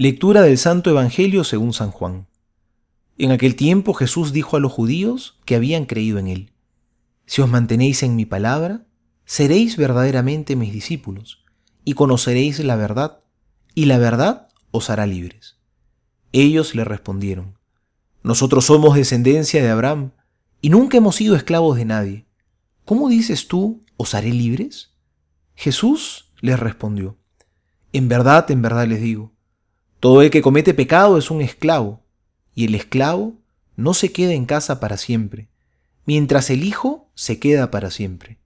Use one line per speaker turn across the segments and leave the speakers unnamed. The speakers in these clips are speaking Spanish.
Lectura del Santo Evangelio según San Juan. En aquel tiempo Jesús dijo a los judíos que habían creído en él, Si os mantenéis en mi palabra, seréis verdaderamente mis discípulos, y conoceréis la verdad, y la verdad os hará libres. Ellos le respondieron, Nosotros somos descendencia de Abraham, y nunca hemos sido esclavos de nadie. ¿Cómo dices tú, os haré libres? Jesús les respondió, En verdad, en verdad les digo, todo el que comete pecado es un esclavo, y el esclavo no se queda en casa para siempre, mientras el Hijo se queda para siempre.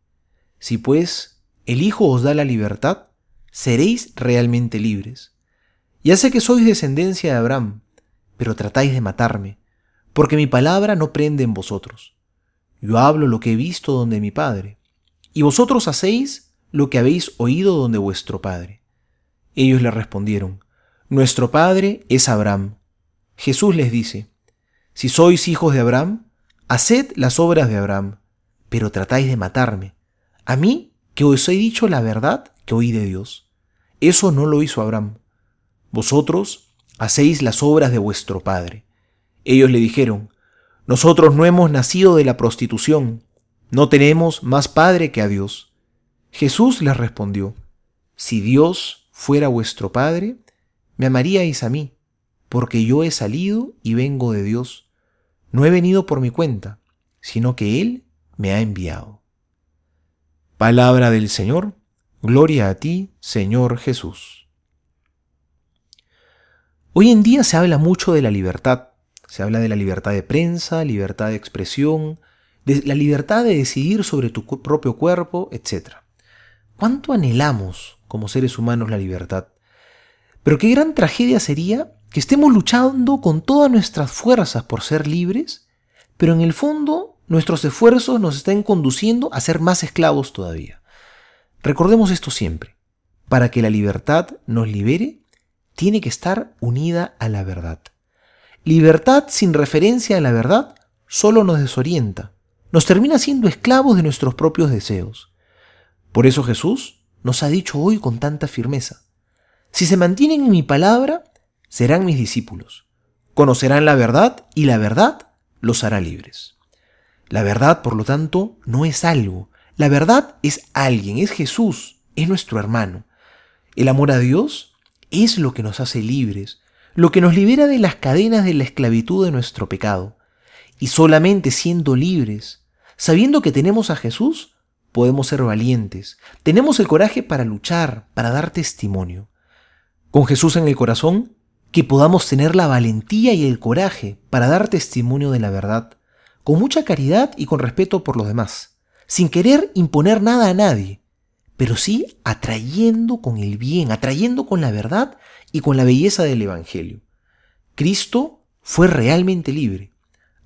Si pues el Hijo os da la libertad, seréis realmente libres. Ya sé que sois descendencia de Abraham, pero tratáis de matarme, porque mi palabra no prende en vosotros. Yo hablo lo que he visto donde mi Padre, y vosotros hacéis lo que habéis oído donde vuestro Padre. Ellos le respondieron, nuestro padre es Abraham. Jesús les dice, si sois hijos de Abraham, haced las obras de Abraham, pero tratáis de matarme, a mí que os he dicho la verdad que oí de Dios. Eso no lo hizo Abraham. Vosotros hacéis las obras de vuestro padre. Ellos le dijeron, nosotros no hemos nacido de la prostitución, no tenemos más padre que a Dios. Jesús les respondió, si Dios fuera vuestro padre, me amaríais a mí, porque yo he salido y vengo de Dios. No he venido por mi cuenta, sino que Él me ha enviado. Palabra del Señor, gloria a ti, Señor Jesús. Hoy en día se habla mucho de la libertad. Se habla de la libertad de prensa, libertad de expresión, de la libertad de decidir sobre tu propio cuerpo, etc. ¿Cuánto anhelamos como seres humanos la libertad? Pero qué gran tragedia sería que estemos luchando con todas nuestras fuerzas por ser libres, pero en el fondo nuestros esfuerzos nos estén conduciendo a ser más esclavos todavía. Recordemos esto siempre. Para que la libertad nos libere, tiene que estar unida a la verdad. Libertad sin referencia a la verdad solo nos desorienta, nos termina siendo esclavos de nuestros propios deseos. Por eso Jesús nos ha dicho hoy con tanta firmeza, si se mantienen en mi palabra, serán mis discípulos. Conocerán la verdad y la verdad los hará libres. La verdad, por lo tanto, no es algo. La verdad es alguien, es Jesús, es nuestro hermano. El amor a Dios es lo que nos hace libres, lo que nos libera de las cadenas de la esclavitud de nuestro pecado. Y solamente siendo libres, sabiendo que tenemos a Jesús, podemos ser valientes, tenemos el coraje para luchar, para dar testimonio con Jesús en el corazón, que podamos tener la valentía y el coraje para dar testimonio de la verdad, con mucha caridad y con respeto por los demás, sin querer imponer nada a nadie, pero sí atrayendo con el bien, atrayendo con la verdad y con la belleza del Evangelio. Cristo fue realmente libre,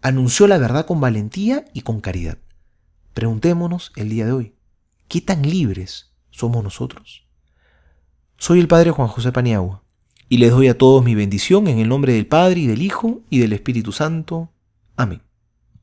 anunció la verdad con valentía y con caridad. Preguntémonos el día de hoy, ¿qué tan libres somos nosotros? Soy el Padre Juan José Paniagua y les doy a todos mi bendición en el nombre del Padre y del Hijo y del Espíritu Santo. Amén.